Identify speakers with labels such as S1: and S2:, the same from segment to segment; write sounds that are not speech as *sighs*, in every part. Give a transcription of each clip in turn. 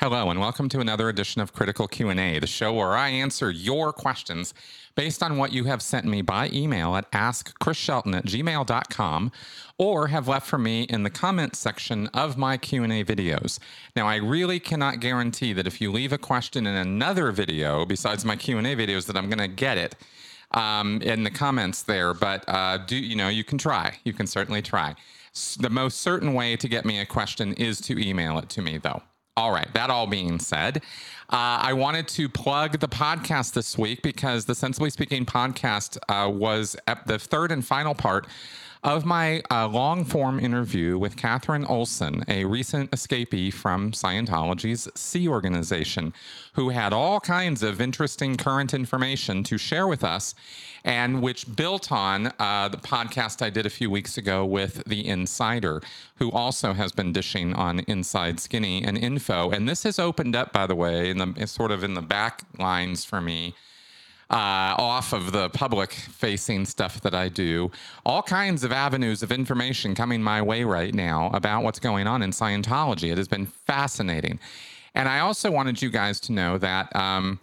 S1: Hello and welcome to another edition of Critical Q&A, the show where I answer your questions based on what you have sent me by email at askchrisshelton at gmail.com or have left for me in the comments section of my Q&A videos. Now, I really cannot guarantee that if you leave a question in another video besides my Q&A videos that I'm going to get it um, in the comments there, but uh, do you know, you can try. You can certainly try. The most certain way to get me a question is to email it to me, though. All right. That all being said, uh, I wanted to plug the podcast this week because the Sensibly Speaking podcast uh, was the third and final part of my uh, long form interview with Catherine Olson, a recent escapee from Scientology's Sea Organization, who had all kinds of interesting current information to share with us, and which built on uh, the podcast I did a few weeks ago with The Insider, who also has been dishing on Inside Skinny and info. And this has opened up, by the way, in the sort of in the back lines for me uh, off of the public facing stuff that I do. All kinds of avenues of information coming my way right now about what's going on in Scientology. It has been fascinating. And I also wanted you guys to know that. Um,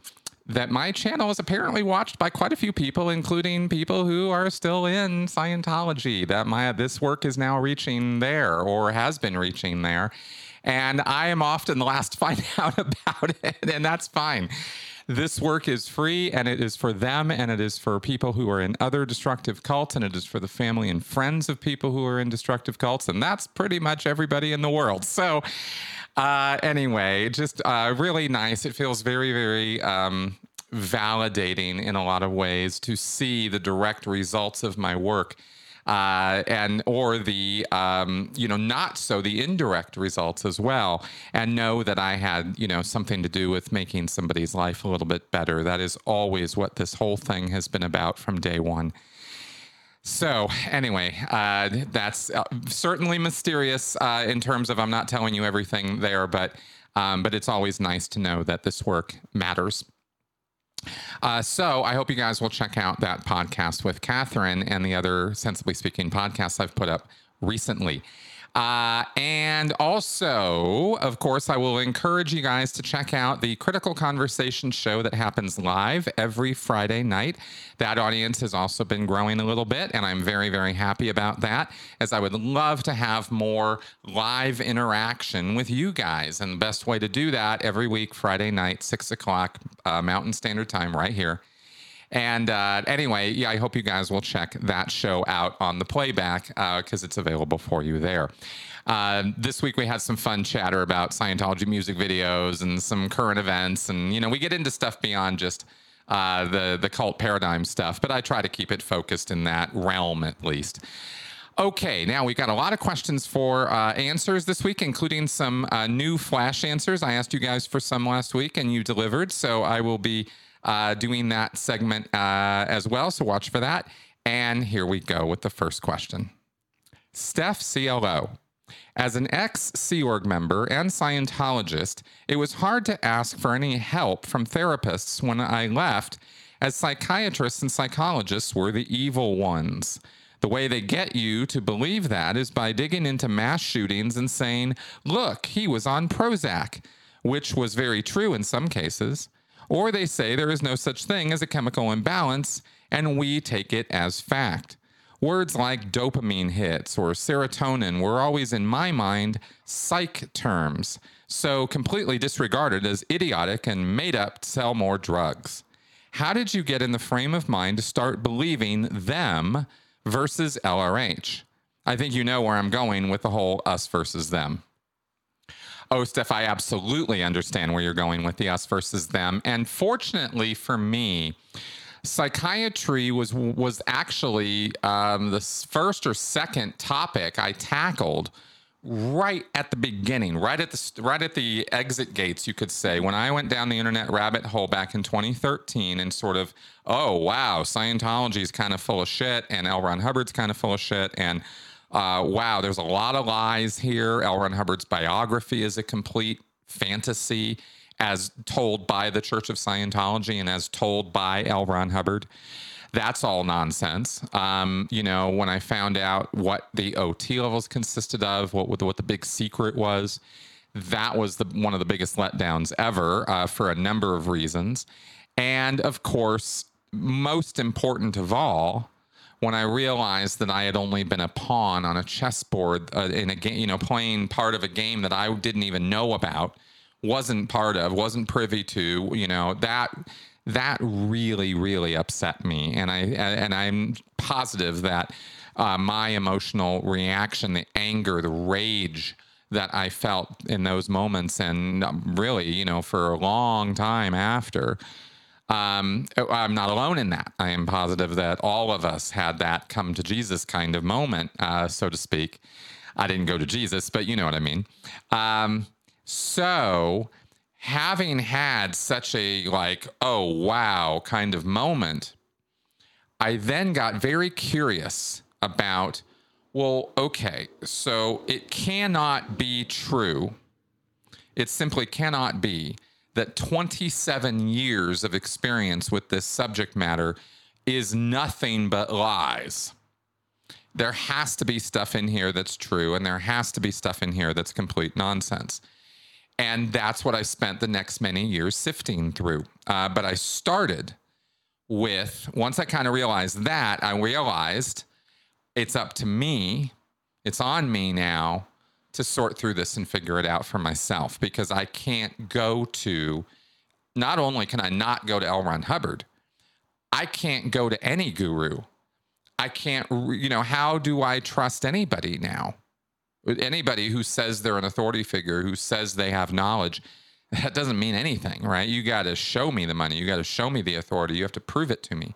S1: that my channel is apparently watched by quite a few people, including people who are still in Scientology. That my this work is now reaching there or has been reaching there, and I am often the last to find *laughs* out about it, and that's fine. This work is free and it is for them and it is for people who are in other destructive cults and it is for the family and friends of people who are in destructive cults. And that's pretty much everybody in the world. *laughs* So, uh, anyway, just uh, really nice. It feels very, very. Um, validating in a lot of ways to see the direct results of my work uh, and or the um, you know not so the indirect results as well, and know that I had you know something to do with making somebody's life a little bit better. That is always what this whole thing has been about from day one. So anyway, uh, that's uh, certainly mysterious uh, in terms of I'm not telling you everything there, but um, but it's always nice to know that this work matters. Uh, so I hope you guys will check out that podcast with Catherine and the other Sensibly Speaking podcasts I've put up recently. Uh, and also, of course, I will encourage you guys to check out the Critical Conversation show that happens live every Friday night. That audience has also been growing a little bit, and I'm very, very happy about that, as I would love to have more live interaction with you guys. And the best way to do that every week, Friday night, 6 o'clock uh, Mountain Standard Time, right here. And uh, anyway, yeah, I hope you guys will check that show out on the playback because uh, it's available for you there. Uh, this week we had some fun chatter about Scientology music videos and some current events, and you know we get into stuff beyond just uh, the the cult paradigm stuff, but I try to keep it focused in that realm at least. Okay, now we've got a lot of questions for uh, answers this week, including some uh, new flash answers. I asked you guys for some last week, and you delivered, so I will be uh, doing that segment uh, as well. So watch for that. And here we go with the first question Steph CLO. As an ex Sea Org member and Scientologist, it was hard to ask for any help from therapists when I left, as psychiatrists and psychologists were the evil ones. The way they get you to believe that is by digging into mass shootings and saying, look, he was on Prozac, which was very true in some cases. Or they say there is no such thing as a chemical imbalance, and we take it as fact. Words like dopamine hits or serotonin were always, in my mind, psych terms, so completely disregarded as idiotic and made up to sell more drugs. How did you get in the frame of mind to start believing them versus LRH? I think you know where I'm going with the whole us versus them. Oh, Steph, I absolutely understand where you're going with the us versus them. And fortunately for me, psychiatry was was actually um, the first or second topic I tackled right at the beginning, right at the right at the exit gates, you could say. When I went down the internet rabbit hole back in 2013 and sort of, oh wow, Scientology is kind of full of shit, and L. Ron Hubbard's kind of full of shit, and uh, wow, there's a lot of lies here. L. Ron Hubbard's biography is a complete fantasy as told by the Church of Scientology and as told by L. Ron Hubbard. That's all nonsense. Um, you know, when I found out what the OT levels consisted of, what what the big secret was, that was the one of the biggest letdowns ever uh, for a number of reasons. And of course, most important of all, when I realized that I had only been a pawn on a chessboard uh, in a game, you know, playing part of a game that I didn't even know about, wasn't part of, wasn't privy to, you know, that that really, really upset me, and I and I'm positive that uh, my emotional reaction, the anger, the rage that I felt in those moments, and really, you know, for a long time after. Um, I'm not alone in that. I am positive that all of us had that come to Jesus kind of moment, uh, so to speak. I didn't go to Jesus, but you know what I mean. Um, so, having had such a like, oh wow kind of moment, I then got very curious about, well, okay, so it cannot be true. It simply cannot be that 27 years of experience with this subject matter is nothing but lies. There has to be stuff in here that's true, and there has to be stuff in here that's complete nonsense. And that's what I spent the next many years sifting through. Uh, but I started with, once I kind of realized that, I realized it's up to me, it's on me now to sort through this and figure it out for myself because I can't go to, not only can I not go to L. Ron Hubbard, I can't go to any guru. I can't, you know, how do I trust anybody now? Anybody who says they're an authority figure, who says they have knowledge, that doesn't mean anything, right? You got to show me the money. You got to show me the authority. You have to prove it to me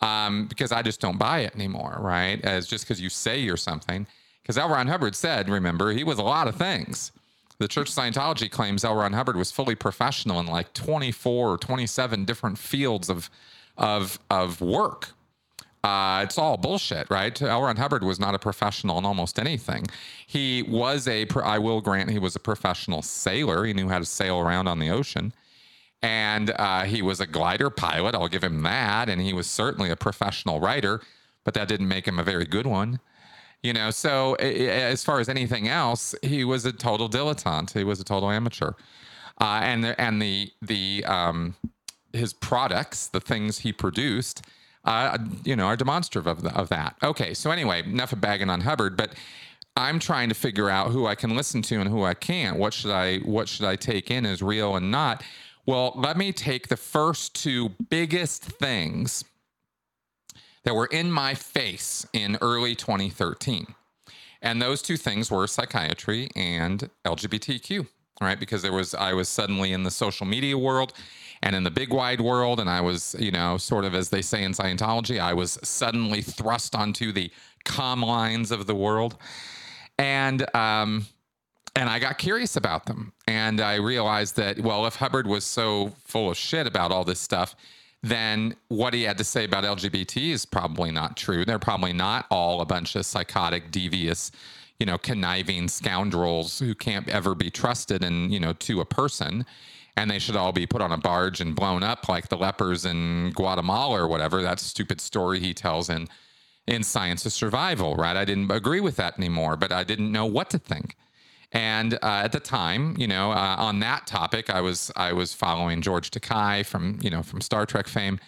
S1: um, because I just don't buy it anymore, right? As just because you say you're something. Because L. Ron Hubbard said, remember, he was a lot of things. The Church of Scientology claims L. Ron Hubbard was fully professional in like 24 or 27 different fields of of of work. Uh, it's all bullshit, right? L. Ron Hubbard was not a professional in almost anything. He was a, I will grant, he was a professional sailor. He knew how to sail around on the ocean. And uh, he was a glider pilot. I'll give him that. And he was certainly a professional writer, but that didn't make him a very good one you know so as far as anything else he was a total dilettante. He was a total amateur. Uh, and the, and the the um, his products the things he produced uh, you know are demonstrative of, the, of that. Okay so anyway enough of bagging on hubbard but i'm trying to figure out who i can listen to and who i can't. What should i what should i take in as real and not? Well let me take the first two biggest things that were in my face in early 2013. And those two things were psychiatry and LGBTQ, right? Because there was, I was suddenly in the social media world and in the big wide world. And I was, you know, sort of as they say in Scientology, I was suddenly thrust onto the com lines of the world. And, um, and I got curious about them. And I realized that, well, if Hubbard was so full of shit about all this stuff, then what he had to say about LGBT is probably not true. They're probably not all a bunch of psychotic, devious, you know, conniving scoundrels who can't ever be trusted and, you know, to a person. And they should all be put on a barge and blown up like the lepers in Guatemala or whatever. That stupid story he tells in in Science of Survival, right? I didn't agree with that anymore, but I didn't know what to think. And uh, at the time, you know, uh, on that topic, I was I was following George Takei from you know from Star Trek fame,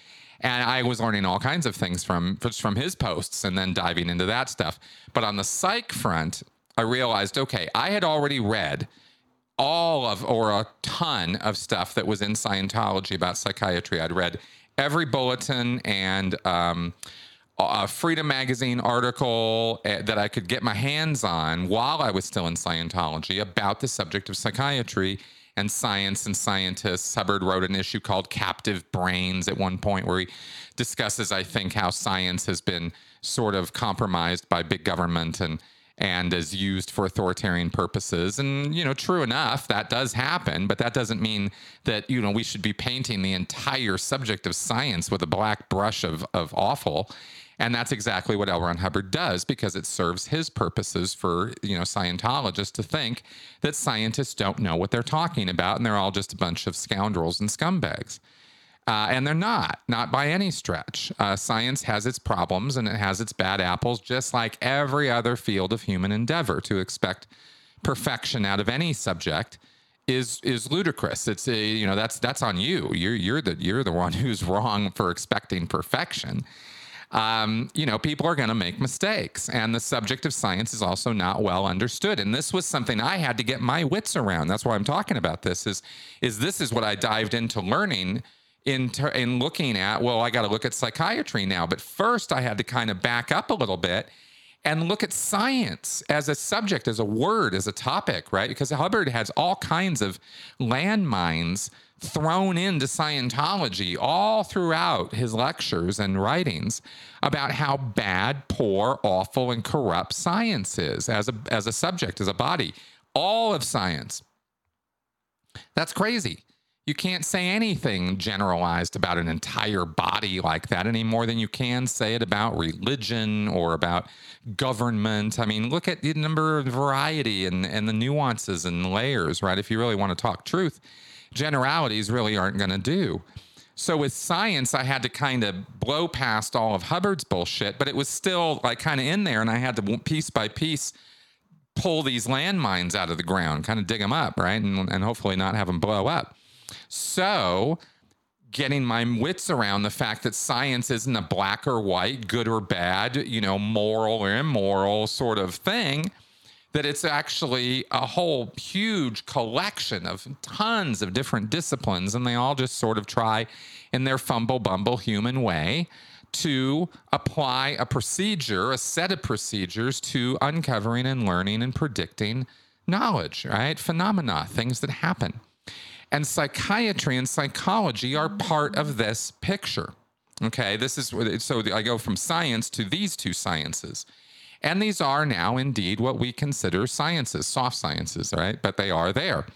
S1: and I was learning all kinds of things from from his posts, and then diving into that stuff. But on the psych front, I realized, okay, I had already read all of or a ton of stuff that was in Scientology about psychiatry. I'd read every bulletin and um, a Freedom Magazine article eh, that I could get my hands on while I was still in Scientology about the subject of psychiatry and science and scientists. Hubbard wrote an issue called Captive Brains at one point where he discusses, I think, how science has been sort of compromised by big government and and is used for authoritarian purposes. And, you know, true enough, that does happen, but that doesn't mean that, you know, we should be painting the entire subject of science with a black brush of, of awful. And that's exactly what L. Ron Hubbard does because it serves his purposes for, you know, Scientologists to think that scientists don't know what they're talking about and they're all just a bunch of scoundrels and scumbags. Uh, and they're not, not by any stretch. Uh, science has its problems and it has its bad apples, just like every other field of human endeavor. To expect perfection out of any subject is is ludicrous. It's a you know that's that's on you. You're you're the you're the one *laughs* who's wrong for expecting perfection. Um, you know, people are going to make mistakes, and the subject of science is also not well understood. And this was something I had to get my wits around. That's why I'm talking about this. Is is this is what I dived into learning in ter- in looking at. Well, I got to look at psychiatry now, but first I had to kind of back up a little bit and look at science as a subject, as a word, as a topic, right? Because Hubbard has all kinds of landmines thrown into Scientology all throughout his lectures and writings about how bad, poor, awful, and corrupt science is as a, as a subject, as a body. All of science. That's crazy. You can't say anything generalized about an entire body like that any more than you can say it about religion or about government. I mean, look at the number of variety and, and the nuances and layers, right? If you really want to talk truth, generalities really aren't going to do. So with science, I had to kind of blow past all of Hubbard's bullshit, but it was still like kind of in there, and I had to piece by piece pull these landmines out of the ground, kind of dig them up, right, and, and hopefully not have them blow up. So, getting my wits around the fact that science isn't a black or white, good or bad, you know, moral or immoral sort of thing, that it's actually a whole huge collection of tons of different disciplines, and they all just sort of try in their fumble bumble human way to apply a procedure, a set of procedures to uncovering and learning and predicting knowledge, right? Phenomena, things that happen. And psychiatry and psychology are part of this picture. Okay, this is so I go from science to these two sciences. And these are now indeed what we consider sciences, soft sciences, right? But they are there.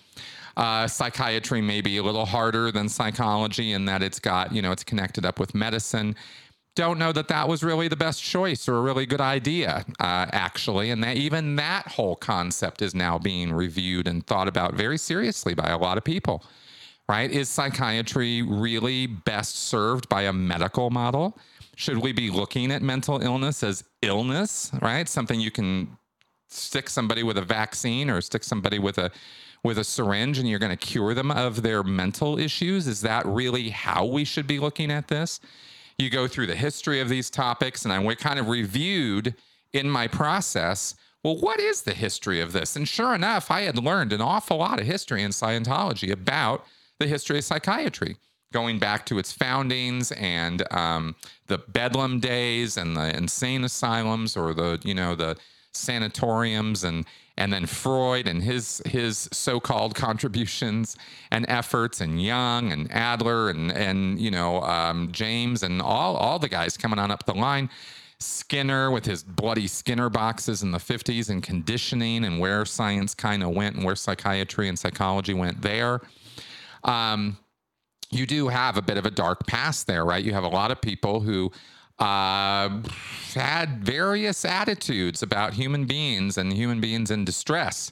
S1: Uh, psychiatry may be a little harder than psychology in that it's got, you know, it's connected up with medicine don't know that that was really the best choice or a really good idea, uh, actually. And that even that whole concept is now being reviewed and thought about very seriously by a lot of people, right? Is psychiatry really best served by a medical model? Should we be looking at mental illness as illness, right? Something you can stick somebody with a vaccine or stick somebody with a with a syringe and you're going to cure them of their mental issues? Is that really how we should be looking at this? you go through the history of these topics, and I kind of reviewed in my process well, what is the history of this? And sure enough, I had learned an awful lot of history in Scientology about the history of psychiatry, going back to its foundings and um, the Bedlam days and the insane asylums or the, you know, the sanatoriums and and then Freud and his his so-called *laughs* contributions and efforts, and Jung and Adler and and you know um, James and all all the guys coming on up the line. Skinner with his bloody Skinner boxes in the 50s and conditioning and where science kind of went and where psychiatry and psychology went there. Um, you do have a bit of a dark past there, right? You have a lot of people who uh, had various attitudes about human beings and human beings in distress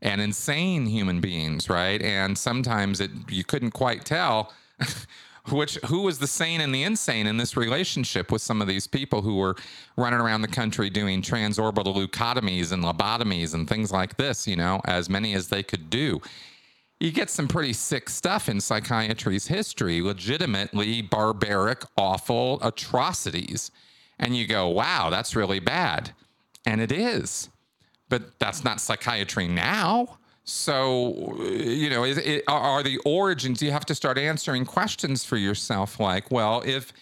S1: and insane human beings, right? And sometimes it you couldn't quite tell *laughs* which who was the sane and the insane in this relationship with some of these people who were running around the country doing transorbital leucotomies and lobotomies and things like this, you know, as many as they could do you get some pretty sick stuff in psychiatry's history, legitimately barbaric, awful atrocities. And you go, wow, that's really bad. And it is. But that's not psychiatry now. So, you know, is it, are the origins, you have to start answering questions for yourself like, well, if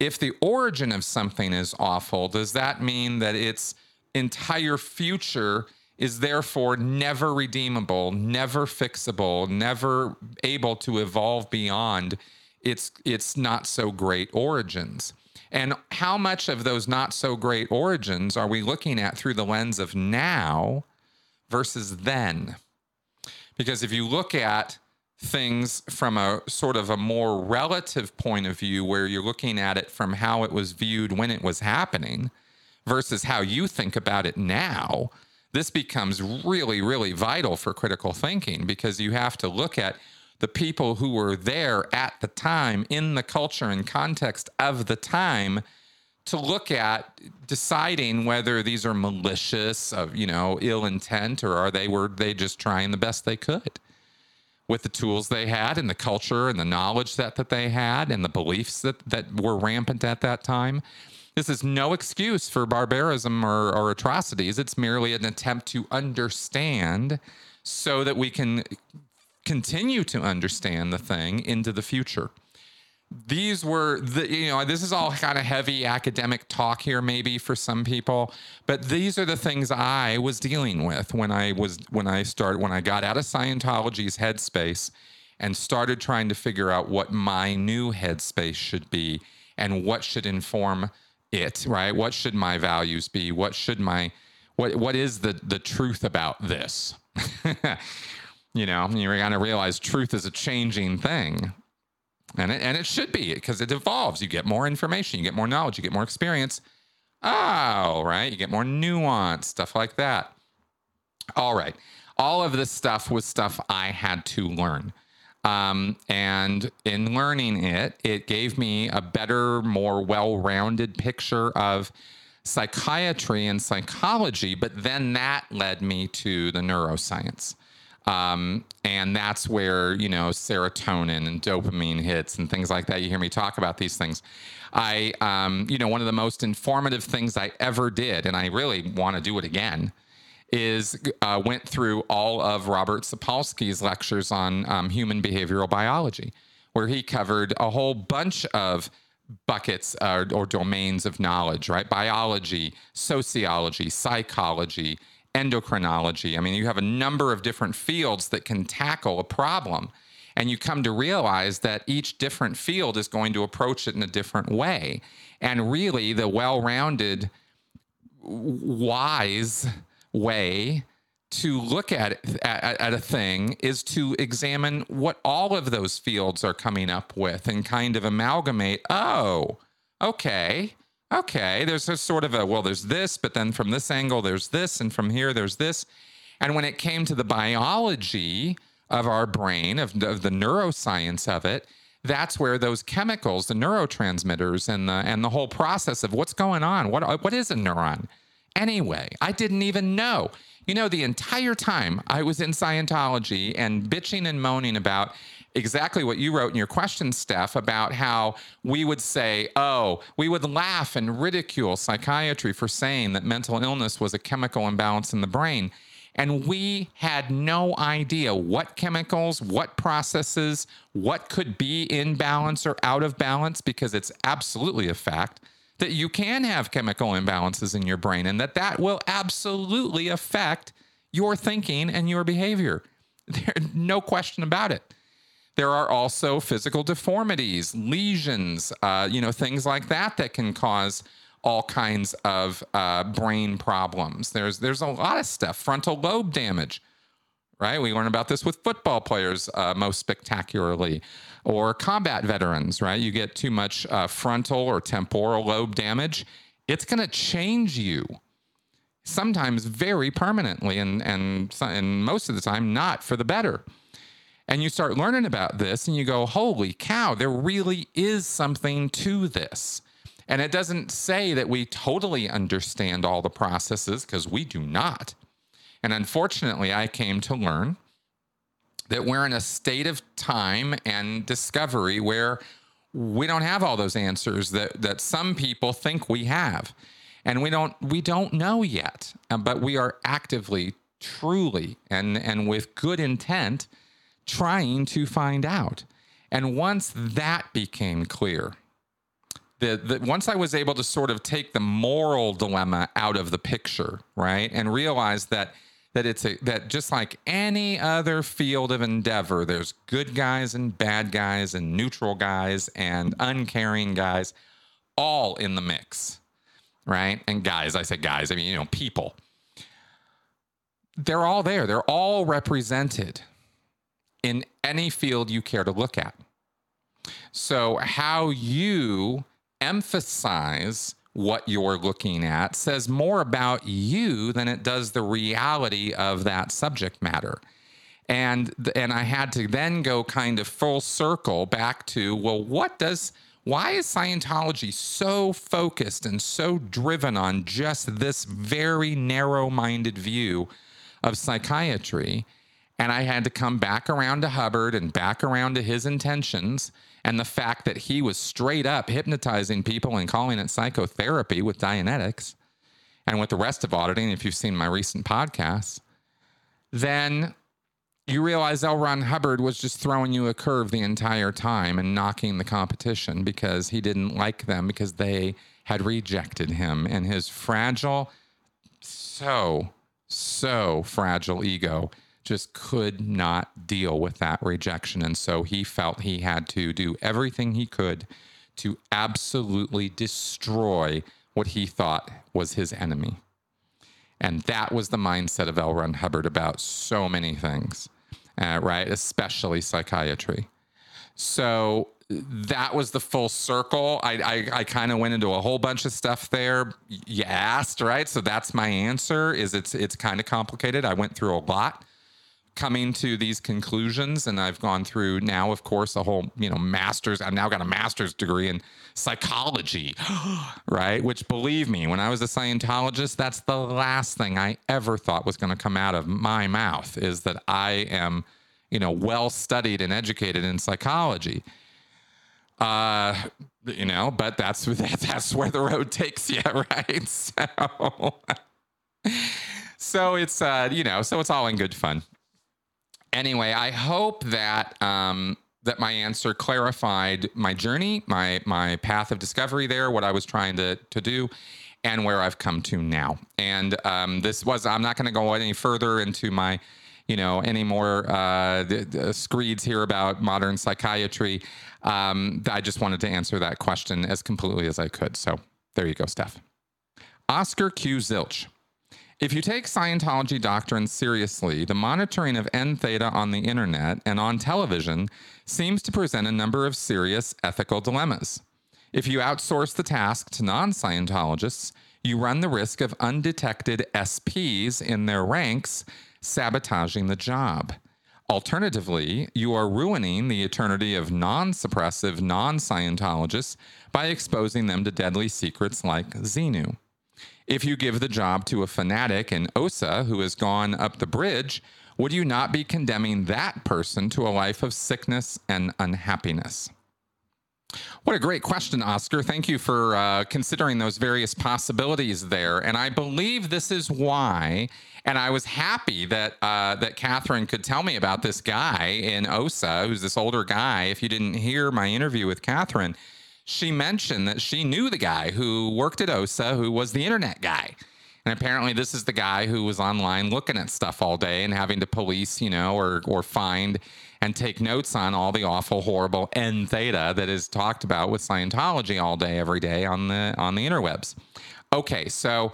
S1: if the origin of something is awful, does that mean that its entire future is therefore never redeemable, never fixable, never able to evolve beyond its its not so great origins. And how much of those not so great origins are we looking at through the lens of now versus then? Because if you look at things from a sort of a more relative point of view, where you're looking at it from how it was viewed when it was happening versus how you think about it now, this becomes really, really vital for critical thinking because you have to look at the people who were there at the time in the culture and context of the time to look at deciding whether these are malicious of you know ill intent or are they were they just trying the best they could with the tools they had and the culture and the knowledge that that they had and the beliefs that that were rampant at that time this is no excuse for barbarism or, or atrocities. It's merely an attempt to understand so that we can continue to understand the thing into the future. These were the you know this is all kind of heavy academic talk here maybe for some people but these are the things i was dealing with when i was when i started when i got out of scientology's headspace and started trying to figure out what my new headspace should be and what should inform it right what should my values be what should my what what is the the truth about this *laughs* you know you're to realize truth is a changing thing and it, and it should be because it evolves. You get more information, you get more knowledge, you get more experience. Oh, right. You get more nuance, stuff like that. All right. All of this stuff was stuff I had to learn. Um, and in learning it, it gave me a better, more well rounded picture of psychiatry and psychology. But then that led me to the neuroscience. Um, and that's where, you know, serotonin and dopamine hits and things like that. You hear me talk about these things. I, um, you know, one of the most informative things I ever did, and I really want to do it again, is uh, went through all of Robert Sapolsky's lectures on um, human behavioral biology, where he covered a whole bunch of buckets uh, or domains of knowledge, right? Biology, sociology, psychology, endocrinology. I mean, you have a number of different fields that can tackle a problem. And you come to realize that each different field is going to approach it in a different way. And really, the well rounded, wise way to look at, at, at a thing is to examine what all of those fields are coming up with and kind of amalgamate oh, okay okay, there's a sort of a, well, there's this, but then from this angle, there's this, and from here, there's this. And when it came to the biology of our brain, of, of the neuroscience of it, that's where those chemicals, the neurotransmitters, and the and the whole process of what's going on. What what is a neuron? Anyway, I didn't even know. You know, the entire time I was in Scientology and bitching and moaning about exactly what you wrote in your question, Steph, about how we would say, oh, we would laugh and ridicule psychiatry for saying that mental illness was a chemical imbalance in the brain. And we had no idea what chemicals, what processes, what could be in balance or out of balance, because it's absolutely a fact that you can have chemical imbalances in your brain and that that will absolutely affect your thinking and your behavior. *laughs* There's no question about it. There are also physical deformities, lesions, uh, you know, things like that that can cause all kinds of uh, brain problems. There's there's a lot of stuff. Frontal lobe damage, right? We learn about this with football players uh, most spectacularly, or combat veterans, right? You get too much uh, frontal or temporal lobe damage, it's going to change you. Sometimes very permanently, and and and most of the time not for the better. And you start learning about this and you go, holy cow, there really is something to this. And it doesn't say that we totally understand all the processes because we do not. And unfortunately, I came to learn that we're in a state of time and discovery where we don't have all those answers that, that some people think we have. And we don't we don't know yet. Uh, but we are actively, truly, and, and with good intent trying to find out. And once that became clear, the, the, once I was able to sort of take the moral dilemma out of the picture, right, and realize that that it's a that just like any other field of endeavor, there's good guys and bad guys and neutral guys and uncaring guys, all in the mix, right? And guys, I say guys, I mean you know people. They're all there. They're all represented in any field you care to look at. So, how you emphasize what you're looking at says more about you than it does the reality of that subject matter. And and I had to then go kind of full circle back to well what does why is Scientology so focused and so driven on just this very narrow minded view of psychiatry? And I had to come back around to Hubbard and back around to his intentions and the fact that he was straight up hypnotizing people and calling it psychotherapy with Dianetics and with the rest of auditing, if you've seen my recent podcasts, then you realize L. Ron Hubbard was just throwing you a curve the entire time and knocking the competition because he didn't like them because they had rejected him and his fragile, so, so fragile ego just could not deal with that rejection. And so he felt he had to do everything he could to absolutely destroy what he thought was his enemy. And that was the mindset of L. Ron Hubbard about so many things, uh, right? Especially psychiatry. So that was the full circle. I I, I kind of went into a whole bunch of stuff there. You asked, right? So that's my answer. Is it's it's kind of complicated. I went through a lot coming to these conclusions and i've gone through now of course a whole you know master's i've now got a master's degree in psychology *gasps* right? Which believe me when i was a scientologist that's the last thing i ever thought was going to come out of my mouth is that i am you know well studied and educated in psychology. Uh you know but that's *laughs* that's where the road takes you *laughs* right? So *laughs* so it's uh you know so it's all in good fun anyway, I hope that um, that my answer clarified my journey, my my path of discovery there, what I was trying to to do, and where I've come to now. And um, this was I'm not going to go any further into my you know any more uh, the, the screeds here about modern psychiatry. Um, I just wanted to answer that question as completely as I could. So there you go, Steph. Oscar Q. Zilch. If you take Scientology doctrine seriously, the monitoring of entheta on the internet and on television seems to present a number of serious ethical dilemmas. If you outsource the task to non Scientologists, you run the risk of undetected SPs in their ranks sabotaging the job. Alternatively, you are ruining the eternity of non suppressive non Scientologists by exposing them to deadly secrets like Xenu. If you give the job to a fanatic in OSA who has gone up the bridge, would you not be condemning that person to a life of sickness and unhappiness? What a great question, Oscar. Thank you for uh, considering those various possibilities there. And I believe this is why. And I was happy that uh, that Catherine could tell me about this guy in OSA, who's this older guy. If you didn't hear my interview with Catherine, she mentioned that she knew the guy who worked at OSA, who was the internet guy. And apparently, this is the guy who was online looking at stuff all day and having to police, you know, or or find and take notes on all the awful, horrible entheta that is talked about with Scientology all day, every day on the on the interwebs. Okay, so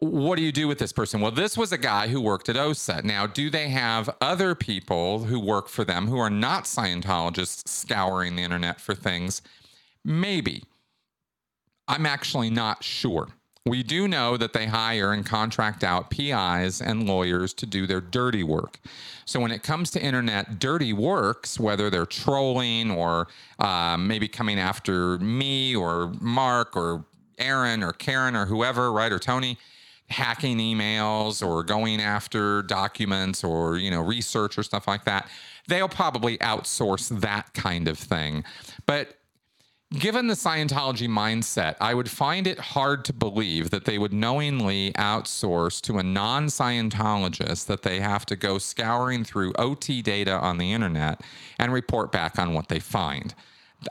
S1: what do you do with this person? Well, this was a guy who worked at OSA. Now, do they have other people who work for them who are not Scientologists scouring the internet for things? Maybe. I'm actually not sure. We do know that they hire and contract out PIs and lawyers to do their dirty work. So when it comes to internet dirty works, whether they're trolling or uh, maybe coming after me or Mark or Aaron or Karen or whoever, right, or Tony, hacking emails or going after documents or you know research or stuff like that, they'll probably outsource that kind of thing. But Given the Scientology mindset, I would find it hard to believe that they would knowingly outsource to a non Scientologist that they have to go scouring through OT data on the internet and report back on what they find.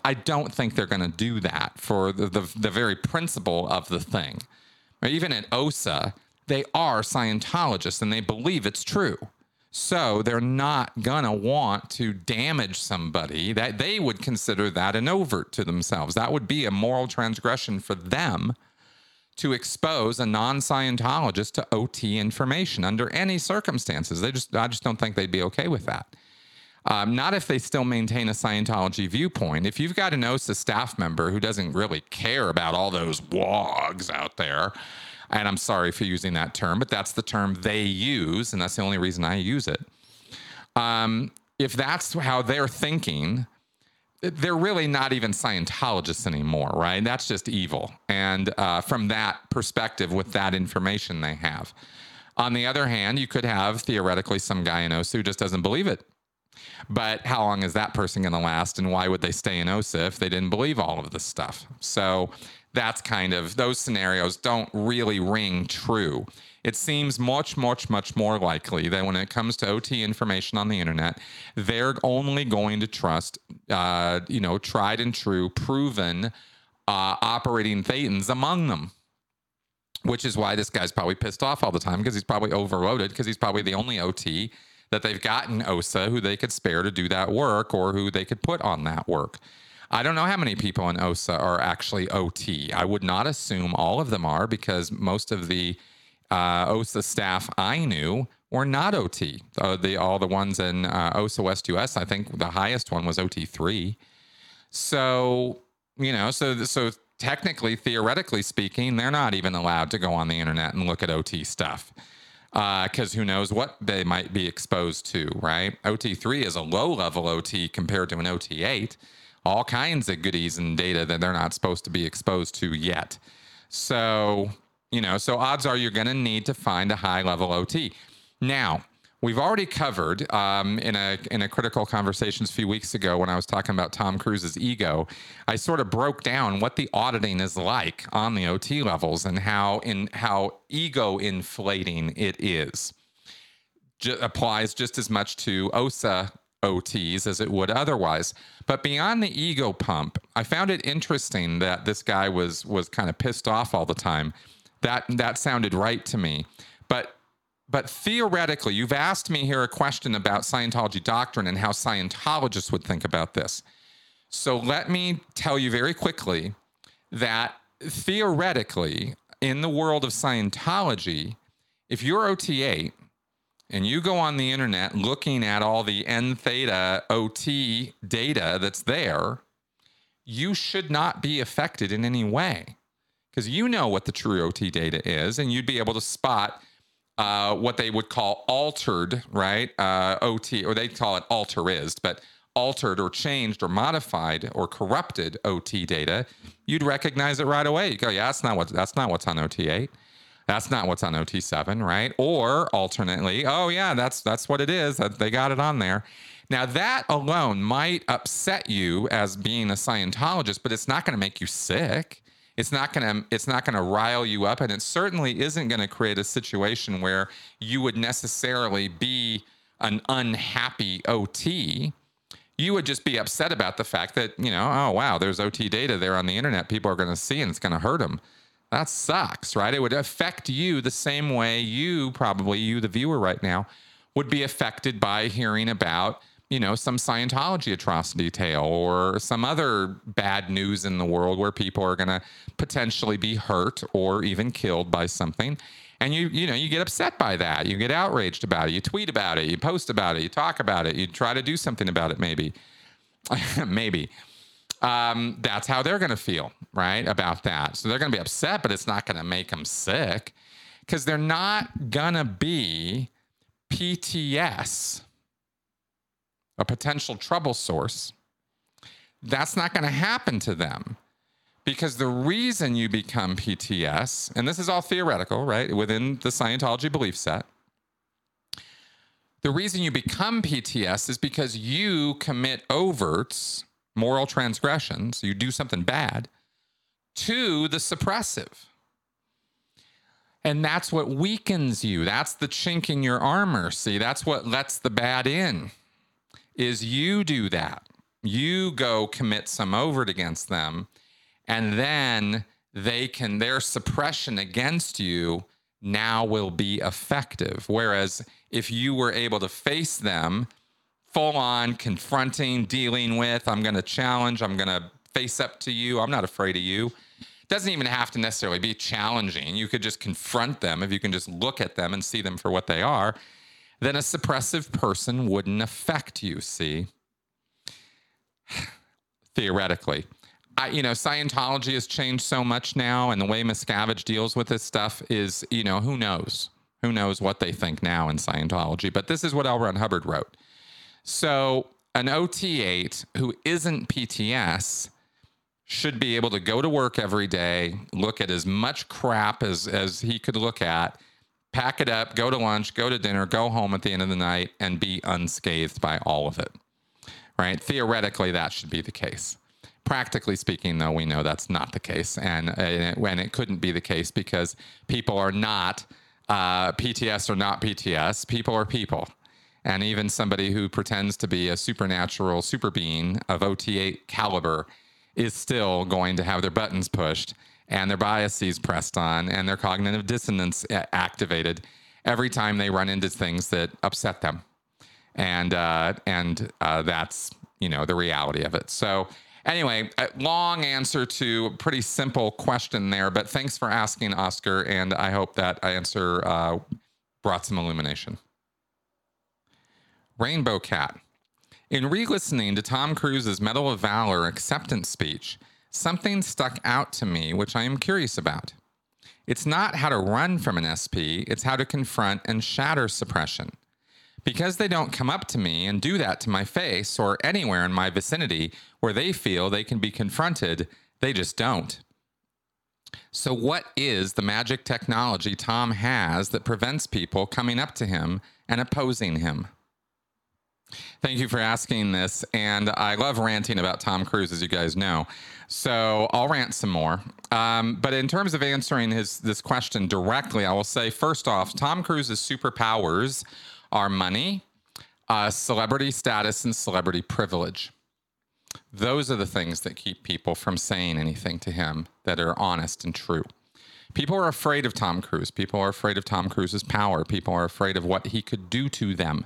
S1: I don't think they're going to do that for the, the, the, very principle of the thing. Even at OSA, they are Scientologists and they believe it's true. So they're not gonna want to damage somebody that they would consider that an overt to themselves. That would be a moral transgression for them to expose a non-Scientologist to OT information under any circumstances. They just I just don't think they'd be okay with that. Um, not if they still maintain a Scientology viewpoint. If you've got an OSA staff member who doesn't really care about all those wogs out there, and I'm sorry for using that term, but that's the term they use, and that's the only reason I use it. Um, if that's how they're thinking, they're really not even Scientologists anymore, right? That's just evil. And uh, from that perspective, with that information they have. On the other hand, you could have theoretically some guy in OSA who just doesn't believe it. But how long is that person going to last? And why would they stay in OSA if they didn't believe all of this stuff? So that's kind of those scenarios don't really ring true. It seems much, much, much more likely that when it comes to OT information on the internet, they're only going to trust, uh, you know, tried and true, proven uh, operating thetans among them. Which is why this guy's probably pissed off all the time because he's probably overloaded because he's probably the only OT that they've gotten OSA who they could spare to do that work or who they could put on that work. I don't know how many people in OSA are actually OT. I would not assume all of them are because most of the uh, OSA staff I knew were not OT. Uh, the all the ones in uh, OSA West US, I think the highest one was OT three. So you know, so so technically, theoretically speaking, they're not even allowed to go on the internet and look at OT stuff because uh, who knows what they might be exposed to, right? OT three is a low level OT compared to an OT eight all kinds of goodies and data that they're not supposed to be exposed to yet. So, you know, so odds are you're going to need to find a high level OT. Now, we've already covered um, in a in a critical conversations a few weeks ago when I was talking about Tom Cruise's ego. I sort of broke down what the auditing is like on the OT levels and how in how ego inflating it is. J- applies just as much to OSA OTs as it would otherwise. But beyond the ego pump, I found it interesting that this guy was was kind of pissed off all the time. That that sounded right to me. But but theoretically, you've asked me here a question about Scientology doctrine and how Scientologists would think about this. So let me tell you very quickly that theoretically, in the world of Scientology, if you're OT8 and you go on the internet looking at all the entheta OT data that's there, you should not be affected in any way because you know what the true OT data is, and you'd be able to spot uh, what they would call altered, right? Uh, OT, or they call it alterized, but altered or changed or modified or corrupted OT data, you'd recognize it right away. You go, yeah, that's not what that's not what's on OT8. That's not what's on OT7, right? Or alternately, oh yeah, that's that's what it is. They got it on there. Now that alone might upset you as being a Scientologist, but it's not going to make you sick. It's not going to it's not going to rile you up and it certainly isn't going to create a situation where you would necessarily be an unhappy OT. You would just be upset about the fact that, you know, oh wow, there's OT data there on the internet people are going to see and it's going to hurt them that sucks, right? It would affect you the same way you probably, you, the viewer right now, would be affected by hearing about, you know, some Scientology atrocity tale or some other bad news in the world where people are going to potentially be hurt or even killed by something. And you, you know, you get upset by that. You get outraged about it. You tweet about it. You post about it. You talk about it. You try to do something about it, maybe. *laughs* maybe um, that's how they're going to feel, right? About that. So they're going to be upset, but it's not going to make them sick because they're not going to be PTS, a potential trouble source. That's not going to happen to them because the reason you become PTS, and this is all theoretical, right? Within the Scientology belief set. The reason you become PTS is because you commit overts moral transgressions, you do something bad, to the suppressive. And that's what weakens you. That's the chink in your armor. See, that's what lets the bad in. Is you do that. You go commit some overt against them, and then they can their suppression against you now will be effective. Whereas if you were able to face them full on confronting, dealing with. I'm going to challenge. I'm going to face up to you. I'm not afraid of you. It doesn't even have to necessarily be challenging. You could just confront them if you can just look at them and see them for what they are. Then a suppressive person wouldn't affect you, see? *sighs* Theoretically. I, you know, Scientology has changed so much now, and the way Miscavige deals with this stuff is, you know, who knows? Who knows what they think now in Scientology? But this is what L. Ron Hubbard wrote. So an OT8 who isn't PTS should be able to go to work every day, look at as much crap as, as he could look at, pack it up, go to lunch, go to dinner, go home at the end of the night, and be unscathed by all of it. Right? Theoretically, that should be the case. Practically speaking, though, we know that's not the case. And, and, it, and it couldn't be the case because people are not uh, PTS or not PTS. People are people. And even somebody who pretends to be a supernatural super being of OT8 caliber is still going to have their buttons pushed and their biases pressed on and their cognitive dissonance activated every time they run into things that upset them. And uh, and uh, that's you know the reality of it. So anyway, long answer to a pretty simple question there, but thanks for asking, Oscar, and I hope that answer uh, brought some illumination. Rainbow Cat. In re listening to Tom Cruise's Medal of Valor acceptance speech, something stuck out to me which I am curious about. It's not how to run from an SP, it's how to confront and shatter suppression. Because they don't come up to me and do that to my face or anywhere in my vicinity where they feel they can be confronted, they just don't. So, what is the magic technology Tom has that prevents people coming up to him and opposing him? Thank you for asking this. And I love ranting about Tom Cruise, as you guys know. So I'll rant some more. Um, but in terms of answering his this question directly, I will say first off, Tom Cruise's superpowers are money, uh, celebrity status, and celebrity privilege. Those are the things that keep people from saying anything to him that are honest and true. People are afraid of Tom Cruise. People are afraid of Tom Cruise's power. People are afraid of what he could do to them.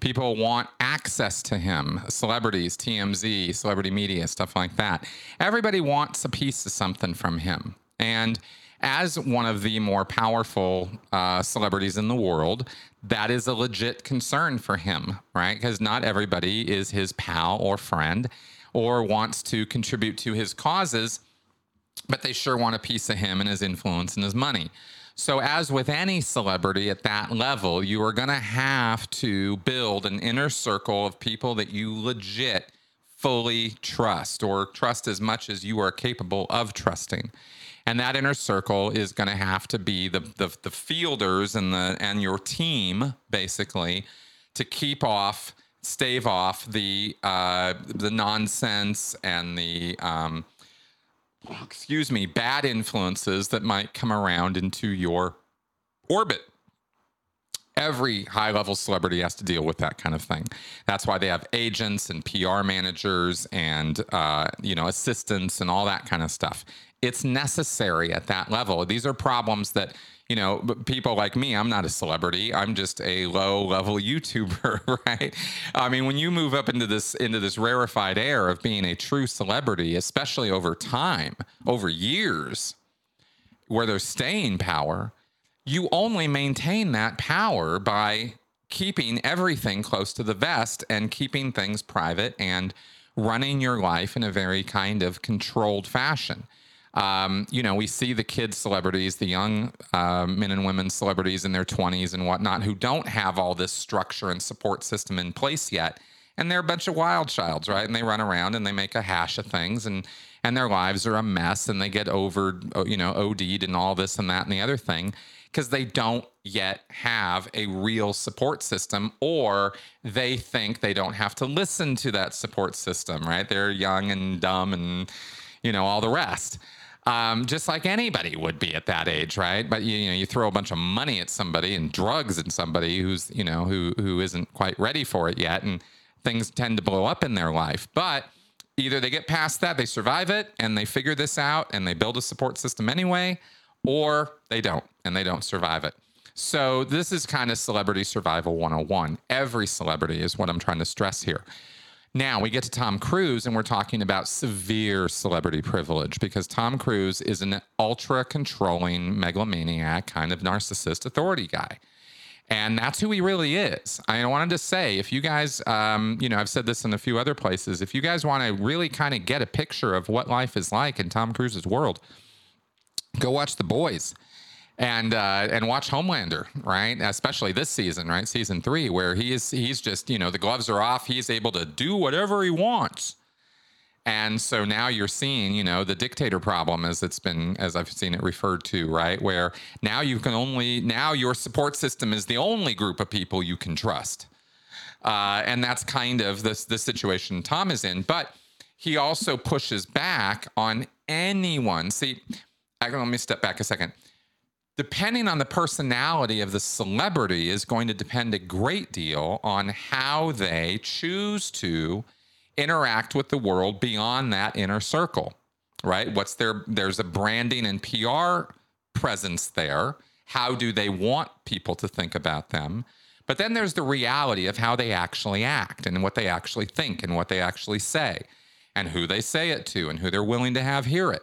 S1: People want access to him, celebrities, TMZ, celebrity media, stuff like that. Everybody wants a piece of something from him. And as one of the more powerful uh, celebrities in the world, that is a legit concern for him, right? Because not everybody is his pal or friend or wants to contribute to his causes, but they sure want a piece of him and his influence and his money. So, as with any celebrity at that level, you are going to have to build an inner circle of people that you legit fully trust or trust as much as you are capable of trusting. And that inner circle is going to have to be the, the, the fielders and the and your team basically to keep off, stave off the uh, the nonsense and the um, excuse me, bad influences that might come around into your orbit. Every high level celebrity has to deal with that kind of thing. That's why they have agents and PR managers and uh, you know assistants and all that kind of stuff. It's necessary at that level. These are problems that you know, people like me, I'm not a celebrity. I'm just a low level *laughs* YouTuber, *laughs* right? I mean, when you move up into this into this rarefied air of being a true celebrity, especially over time, over years, where there's staying power, you only maintain that power by keeping everything close to the vest and keeping things private and running your life in a very kind of controlled fashion. Um, you know, we see the kids celebrities, the young uh, men and women celebrities in their 20s and whatnot who don't have all this structure and support system in place yet. And they're a bunch of wild childs, right? And they run around and they make a hash of things and and their lives are a mess and they get over, you know, OD'd and all this and that and the other thing because they don't yet have a real support system or they think they don't have to listen to that support system, right? They're young and dumb and, you know, all the rest um, just like anybody would be at that age, right? But you, you, know, you throw a bunch of money at somebody and drugs at somebody who's you know who who isn't quite ready for it yet, and things tend to blow up in their life. But either they get past that, they survive it, and they figure this out, and they build a support system anyway, or they don't, and they don't survive it. So this is kind of celebrity survival 101. Every celebrity is what I'm trying to stress here. Now we get to Tom Cruise, and we're talking about severe celebrity privilege because Tom Cruise is an ultra controlling megalomaniac, kind of narcissist authority guy. And that's who he really is. I wanted to say, if you guys, um, you know, I've said this in a few other places, if you guys want to really kind of get a picture of what life is like in Tom Cruise's world, go watch The Boys. And uh, and watch Homelander, right? Especially this season, right? Season three, where he is he's just you know the gloves are off. He's able to do whatever he wants. And so now you're seeing, you know, the dictator problem as it's been, as I've seen it referred to, right? Where now you can only, now your support system is the only group of people you can trust. Uh, and that's kind of this, the situation Tom is in. But he also pushes back on anyone. See, I, let me step back a second. Depending on the personality of the celebrity is going to depend a great deal on how they choose to interact with the world beyond that inner circle, right? What's their, there's a branding and PR presence there. How do they want people to think about them? But then there's the reality of how they actually act and what they actually think and what they actually say and who they say it to and who they're willing to have hear it.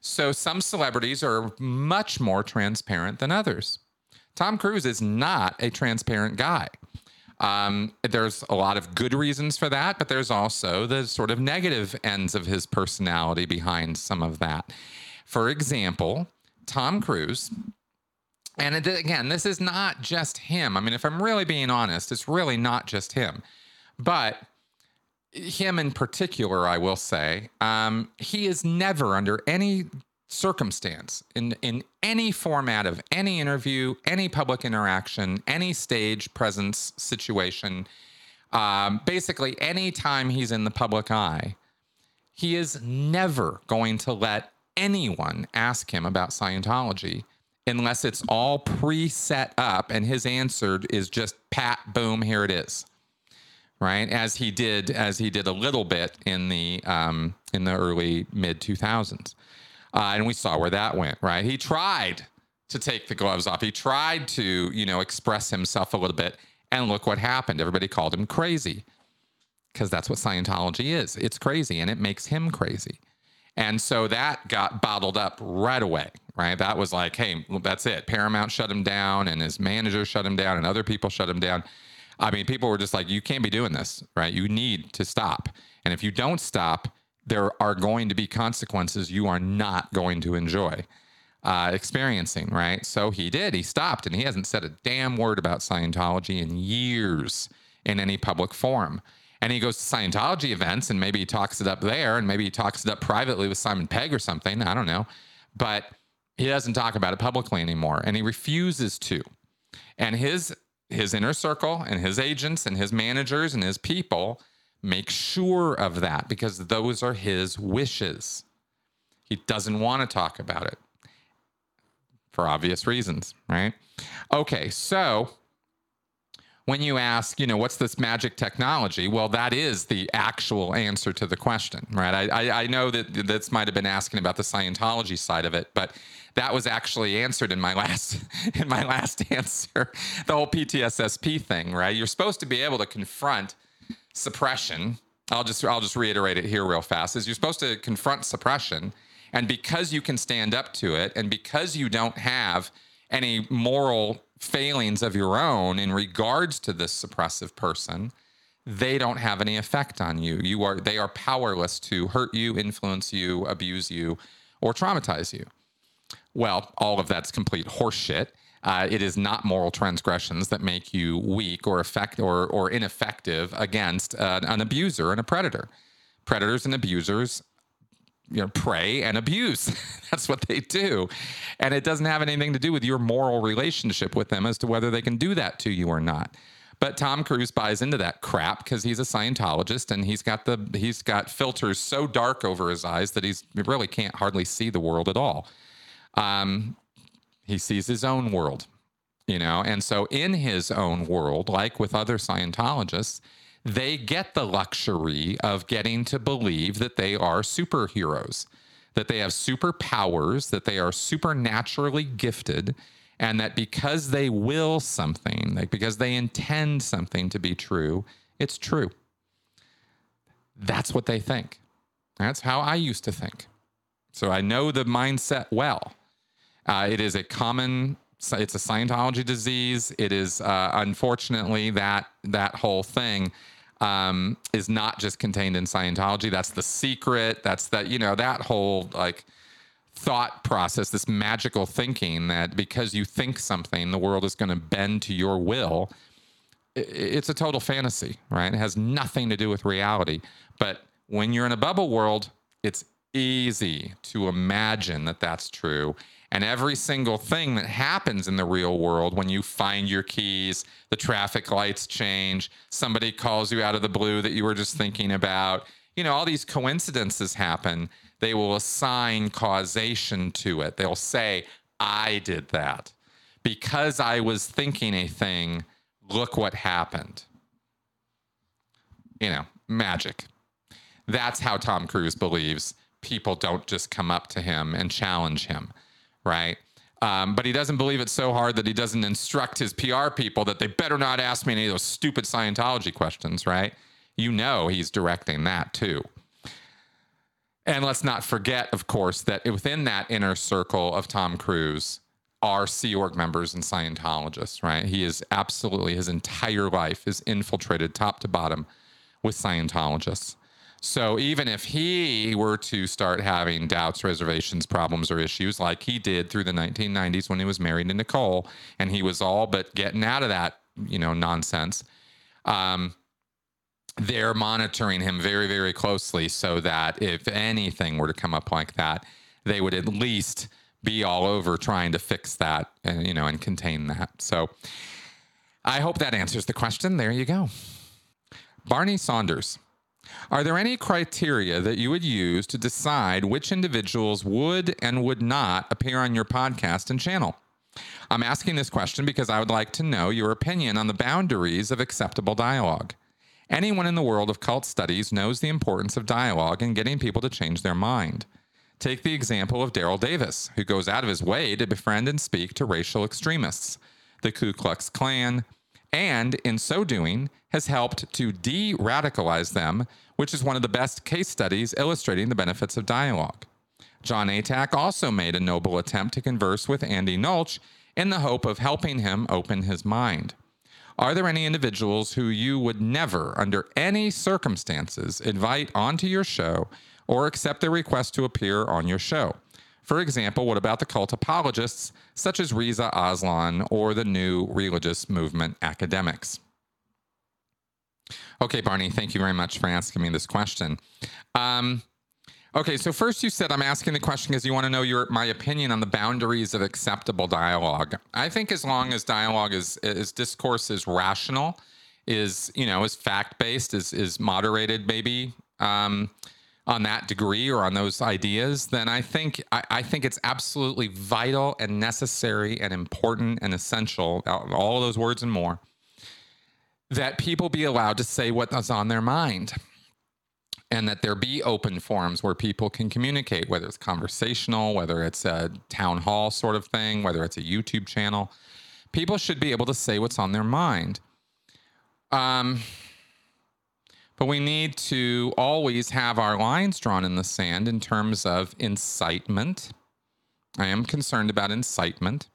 S1: So some celebrities are much more transparent than others. Tom Cruise is not a transparent guy. Um, there's a lot of good reasons for that, but there's also the sort of negative ends of his personality behind some of that. For example, Tom Cruise, and again, this is not just him. I mean, if I'm really being honest, it's really not just him, but him in particular, I will say, um, he is never under any circumstance in in any format of any interview, any public interaction, any stage presence situation, um, basically any time he's in the public eye, he is never going to let anyone ask him about Scientology unless it's all pre-set up and his answer is just pat boom here it is right as he did as he did a little bit in the um, in the early mid 2000s uh, and we saw where that went, right? He tried to take the gloves off. He tried to, you know, express himself a little bit. And look what happened. Everybody called him crazy because that's what Scientology is. It's crazy and it makes him crazy. And so that got bottled up right away, right? That was like, hey, that's it. Paramount shut him down and his manager shut him down and other people shut him down. I mean, people were just like, you can't be doing this, right? You need to stop. And if you don't stop, there are going to be consequences you are not going to enjoy uh, experiencing, right? So he did. He stopped and he hasn't said a damn word about Scientology in years in any public forum. And he goes to Scientology events and maybe he talks it up there and maybe he talks it up privately with Simon Pegg or something. I don't know. But he doesn't talk about it publicly anymore and he refuses to. And his his inner circle and his agents and his managers and his people Make sure of that because those are his wishes. He doesn't want to talk about it for obvious reasons, right? Okay, so when you ask, you know, what's this magic technology? Well, that is the actual answer to the question, right? I, I, I know that this might have been asking about the Scientology side of it, but that was actually answered in my *laughs* last in my last answer. The whole PTSSP thing, right? You're supposed to be able to confront suppression, I'll just I'll just reiterate it here real fast, is you're supposed to confront suppression. And because you can stand up to it, and because you don't have any moral failings of your own in regards to this suppressive person, they don't have any effect on you. You are they are powerless to hurt you, influence you, abuse you, or traumatize you. Well, all of that's complete horseshit. Uh, it is not moral transgressions that make you weak or effect or or ineffective against uh, an abuser and a predator. Predators and abusers, you know, prey and abuse. *laughs* That's what they do, and it doesn't have anything to do with your moral relationship with them as to whether they can do that to you or not. But Tom Cruise buys into that crap because he's a Scientologist and he's got the he's got filters so dark over his eyes that he's he really can't hardly see the world at all. Um, he sees his own world, you know? And so, in his own world, like with other Scientologists, they get the luxury of getting to believe that they are superheroes, that they have superpowers, that they are supernaturally gifted, and that because they will something, like because they intend something to be true, it's true. That's what they think. That's how I used to think. So I know the mindset well. Uh, it is a common it's a Scientology disease. It is uh, unfortunately that that whole thing um, is not just contained in Scientology. That's the secret. That's that you know that whole like thought process, this magical thinking that because you think something, the world is going to bend to your will. It's a total fantasy, right? It has nothing to do with reality. But when you're in a bubble world, it's easy to imagine that that's true. And every single thing that happens in the real world, when you find your keys, the traffic lights change, somebody calls you out of the blue that you were just thinking about, you know, all these coincidences happen. They will assign causation to it. They'll say, I did that. Because I was thinking a thing, look what happened. You know, magic. That's how Tom Cruise believes people don't just come up to him and challenge him, right? Um, but he doesn't believe it so hard that he doesn't instruct his PR people that they better not ask me any of those stupid Scientology questions, right? You know he's directing that too. And let's not forget, of course, that within that inner circle of Tom Cruise are Sea Org members and Scientologists, right? He is absolutely, his entire life is infiltrated top to bottom with Scientologists. So even if he were to start having doubts, reservations, problems, or issues like he did through the 1990s when he was married to Nicole, and he was all but getting out of that, you know, nonsense, um, they're monitoring him very, very closely so that if anything were to come up like that, they would at least be all over trying to fix that and you know and contain that. So I hope that answers the question. There you go. Barney Saunders. Are there any criteria that you would use to decide which individuals would and would not appear on your podcast and channel? I'm asking this question because I would like to know your opinion on the boundaries of acceptable dialogue. Anyone in the world of cult studies knows the importance of dialogue and getting people to change their mind. Take the example of Daryl Davis, who goes out of his way to befriend and speak to racial extremists, the Ku Klux Klan, and in so doing, has helped to de radicalize them, which is one of the best case studies illustrating the benefits of dialogue. John Atack also made a noble attempt to converse with Andy Nulch in the hope of helping him open his mind. Are there any individuals who you would never, under any circumstances, invite onto your show or accept their request to appear on your show? For example, what about the cult apologists such as Reza Aslan or the new religious movement academics? Okay, Barney, thank you very much for asking me this question. Um, okay, so first you said I'm asking the question because you want to know your my opinion on the boundaries of acceptable dialogue. I think as long as dialogue is is discourse is rational, is you know is fact based, is is moderated maybe um, on that degree or on those ideas, then I think I, I think it's absolutely vital and necessary and important and essential. All of those words and more that people be allowed to say what's on their mind and that there be open forums where people can communicate, whether it's conversational, whether it's a town hall sort of thing, whether it's a YouTube channel. People should be able to say what's on their mind. Um, but we need to always have our lines drawn in the sand in terms of incitement. I am concerned about incitement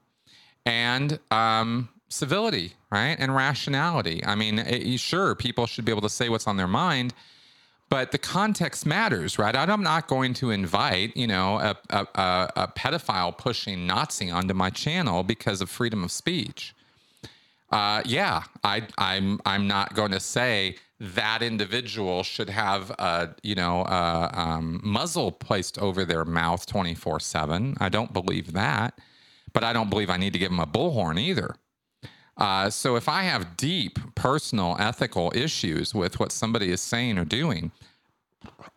S1: and um, civility, right? And rationality. I mean, it, sure, people should be able to say what's on their mind, but the context matters, right? I'm not going to invite, you know, a, a, a pedophile pushing Nazi onto my channel because of freedom of speech. Uh, yeah, I, I'm I'm not going to say that individual should have a you know a um, muzzle placed over their mouth 24 seven. I don't believe that, but I don't believe I need to give them a bullhorn either. Uh, so if I have deep personal ethical issues with what somebody is saying or doing,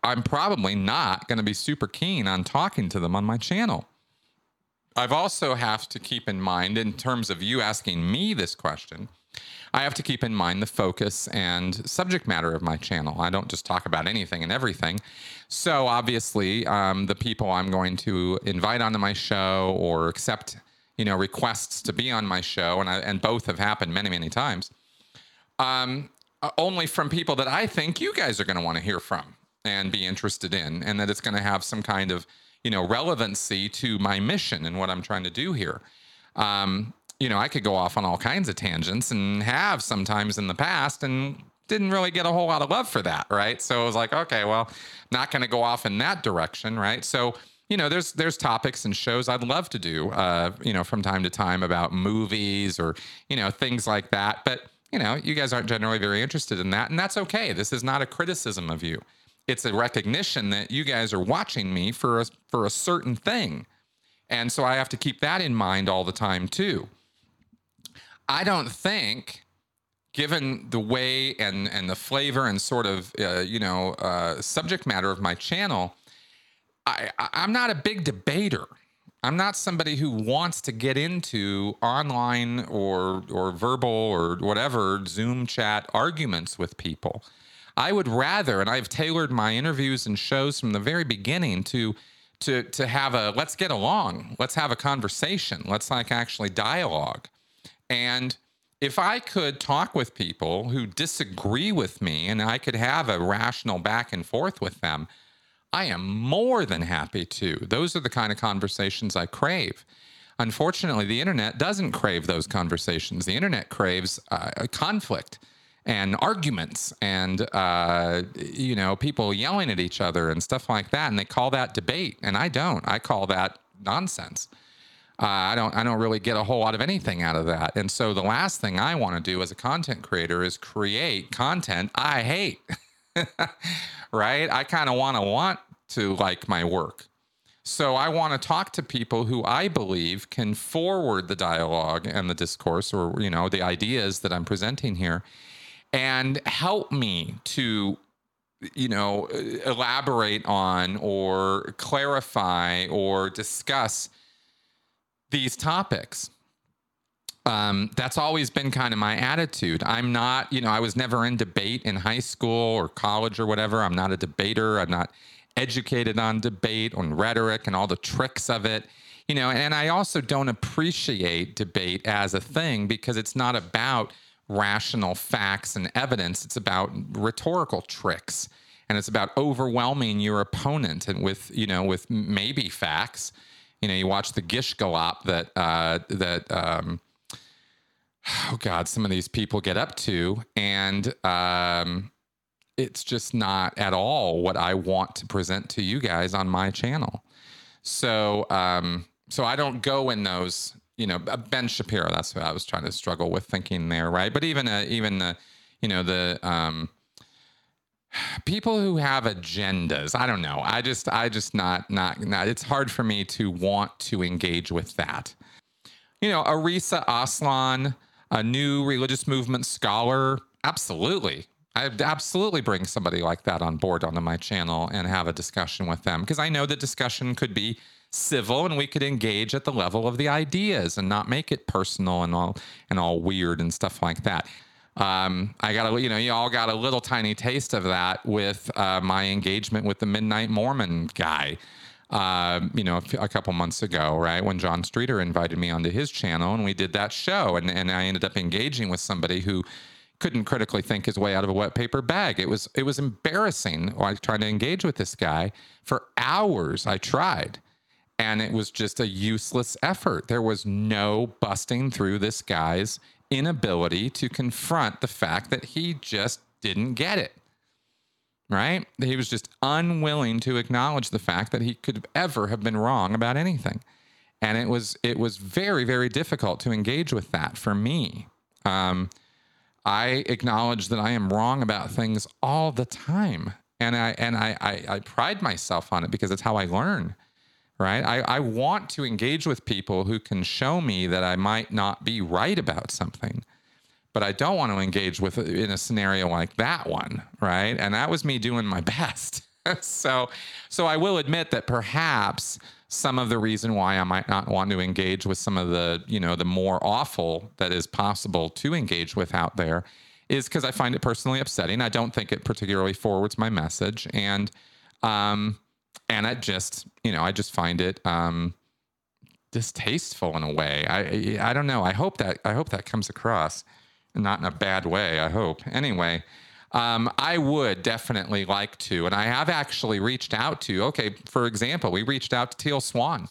S1: I'm probably not going to be super keen on talking to them on my channel. I've also have to keep in mind, in terms of you asking me this question, I have to keep in mind the focus and subject matter of my channel. I don't just talk about anything and everything. So obviously, um, the people I'm going to invite onto my show or accept you know, requests to be on my show, and I, and both have happened many, many times. Um, uh, only from people that I think you guys are going to want to hear from and be interested in, and that it's going to have some kind of, you know, relevancy to my mission and what I'm trying to do here. Um, you know, I could go off on all kinds of tangents and have sometimes in the past, and didn't really get a whole lot of love for that, right? So I was like, okay, well, not going to go off in that direction, right? So you know, there's there's topics and shows I'd love to do, uh, you know, from time to time about movies or you know things like that. But you know, you guys aren't generally very interested in that, and that's okay. This is not a criticism of you. It's a recognition that you guys are watching me for a for a certain thing, and so I have to keep that in mind all the time too. I don't think given the way and and the flavor and sort of uh, you know uh, subject matter of my channel, I, I'm not a big debater. I'm not somebody who wants to get into online or or verbal or whatever Zoom chat arguments with people. I would rather, and I've tailored my interviews and shows from the very beginning to to to have a let's get along, let's have a conversation, let's like actually dialogue. And if I could talk with people who disagree with me and I could have a rational back and forth with them, I am more than happy to. Those are the kind of conversations I crave. Unfortunately, the internet doesn't crave those conversations. The internet craves uh, conflict and arguments and uh, you know people yelling at each other and stuff like that, and they call that debate. And I don't. I call that nonsense. Uh, I don't. I don't really get a whole lot of anything out of that. And so the last thing I want to do as a content creator is create content I hate. *laughs* right? I kind of want to want to like my work. So I want to talk to people who I believe can forward the dialogue and the discourse or you know the ideas that I'm presenting here and help me to you know elaborate on or clarify or discuss these topics um, that's always been kind of my attitude. I'm not, you know, I was never in debate in high school or college or whatever. I'm not a debater. I'm not educated on debate, on rhetoric, and all the tricks of it. You know, and I also don't appreciate debate as a thing because it's not about rational facts and evidence. It's about rhetorical tricks and it's about overwhelming your opponent and with, you know, with maybe facts. You know, you watch the Gish Gallop that, uh, that, um, oh God, some of these people get up to. And um, it's just not at all what I want to present to you guys on my channel. So, um, so I don't go in those, you know, Ben Shapiro. That's what I was trying to struggle with thinking there, right? But even, uh, even the, you know, the um, people who have agendas. I don't know. I just, I just not, not, not. It's hard for me to want to engage with that. You know, a Reza Aslan a new religious movement scholar, absolutely. I'd absolutely bring somebody like that on board onto my channel and have a discussion with them because I know the discussion could be civil and we could engage at the level of the ideas and not make it personal and all and all weird and stuff like that. Um, I got a, you know, you all got a little tiny taste of that with uh, my engagement with the Midnight Mormon guy uh, you know, a, a, couple months ago, right? When John Streeter invited me onto his channel and we did that show. And, and I ended up engaging with somebody who couldn't critically think his way out of a wet paper bag. It was, it was embarrassing. I tried to engage with this guy for hours. I tried. And it was just a useless effort. There was no busting through this guy's inability to confront the fact that he just didn't get it right? He was just unwilling to acknowledge the fact that he could ever have been wrong about anything. And it was it was very very difficult to engage with that for me. Um, I acknowledge that I am wrong about things all the time, and I and I, I, I pride myself on it because it's how I learn. Right? I, I want to engage with people who can show me that I might not be right about something but I don't want to engage with in a scenario like that one, right? And that was me doing my *laughs* best. *laughs* so, so I will admit that perhaps some of the reason why I might not want to engage with some of the, you know, the more awful that is possible to engage with out there is because I find it personally upsetting. I don't think it particularly forwards my message, and um, and I just, you know, I just find it um, distasteful in a way. I I don't know. I hope that I hope that comes across not in a bad way, I hope. Anyway, um, I would definitely like to, and I have actually reached out to. Okay, for example, we reached out to Teal Swan.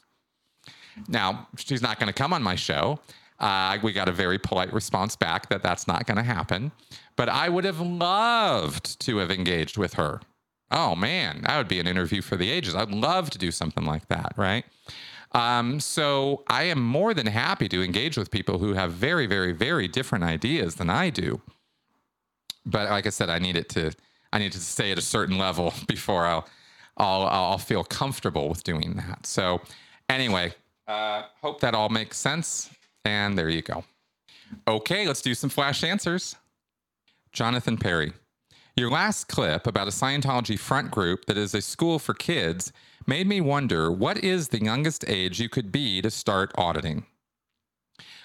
S1: Now she's not going to come on my show. Uh, we got a very polite response back that that's not going to happen. But I would have loved to have engaged with her. Oh man, that would be an interview for the ages. I'd love to do something like that, right? Um, so I am more than happy to engage with people who have very, very, very different ideas than I do. But like I said, I need it to I need to stay at a certain level *laughs* before I'll I'll I'll feel comfortable with doing that. So anyway, uh, hope that all makes sense. And there you go. Okay, let's do some flash answers. Jonathan Perry. Your last clip about a Scientology front group that is a school for kids made me wonder what is the youngest age you could be to start auditing?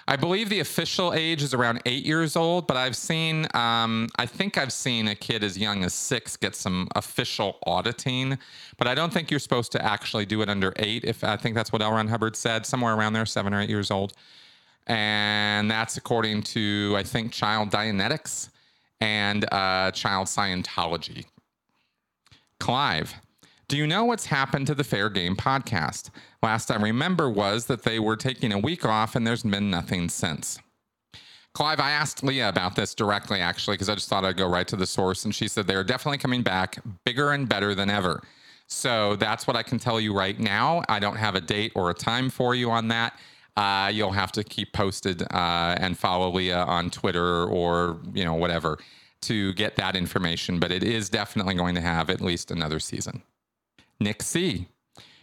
S1: I believe the official age is around eight years old, but I've seen, um, I think I've seen a kid as young as six get some official auditing, but I don't think you're supposed to actually do it under eight. If I think that's what L. Ron Hubbard said, somewhere around there, seven or eight years old. And that's according to, I think, Child Dianetics and uh, Child Scientology. Clive, do you know what's happened to the Fair Game podcast? Last I remember was that they were taking a week off and there's been nothing since. Clive, I asked Leah about this directly, actually, because I just thought I'd go right to the source. And she said they're definitely coming back bigger and better than ever. So that's what I can tell you right now. I don't have a date or a time for you on that. Uh, you'll have to keep posted uh, and follow Leah on Twitter or, you know, whatever to get that information. But it is definitely going to have at least another season. Nick C.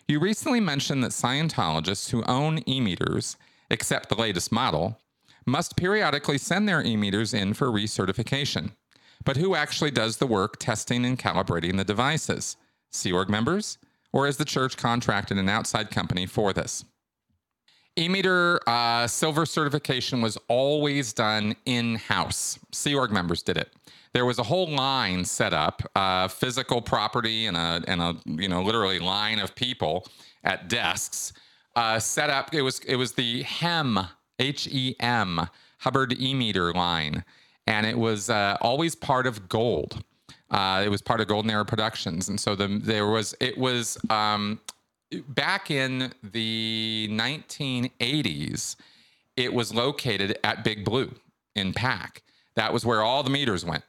S1: You recently mentioned that Scientologists who own e meters, except the latest model, must periodically send their e meters in for recertification. But who actually does the work testing and calibrating the devices? Sea Org members? Or has the church contracted an outside company for this? E-meter uh, silver certification was always done in-house. Sea Org members did it there was a whole line set up, uh, physical property and a and a you know literally line of people at desks uh, set up. It was it was the HEM H E M Hubbard E meter line, and it was uh, always part of Gold. Uh, it was part of Golden Era Productions, and so the, there was it was um, back in the 1980s. It was located at Big Blue in PAC. That was where all the meters went.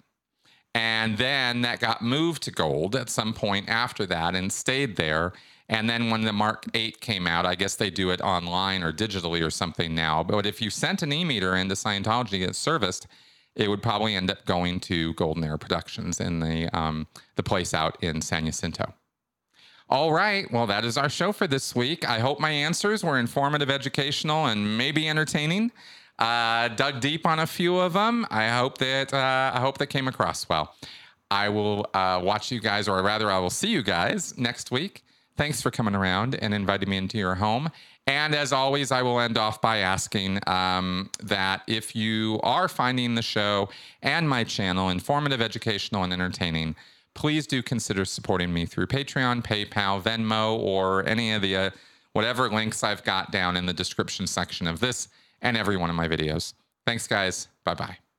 S1: And then that got moved to gold at some point after that and stayed there. And then when the Mark 8 came out, I guess they do it online or digitally or something now. But if you sent an e meter into Scientology to get serviced, it would probably end up going to Golden Era Productions in the, um, the place out in San Jacinto. All right. Well, that is our show for this week. I hope my answers were informative, educational, and maybe entertaining. Uh, dug deep on a few of them. I hope that uh, I hope that came across well. I will uh, watch you guys, or rather, I will see you guys next week. Thanks for coming around and inviting me into your home. And as always, I will end off by asking um, that if you are finding the show and my channel informative, educational, and entertaining, please do consider supporting me through Patreon, PayPal, Venmo, or any of the uh, whatever links I've got down in the description section of this and every one of my videos. Thanks, guys. Bye bye.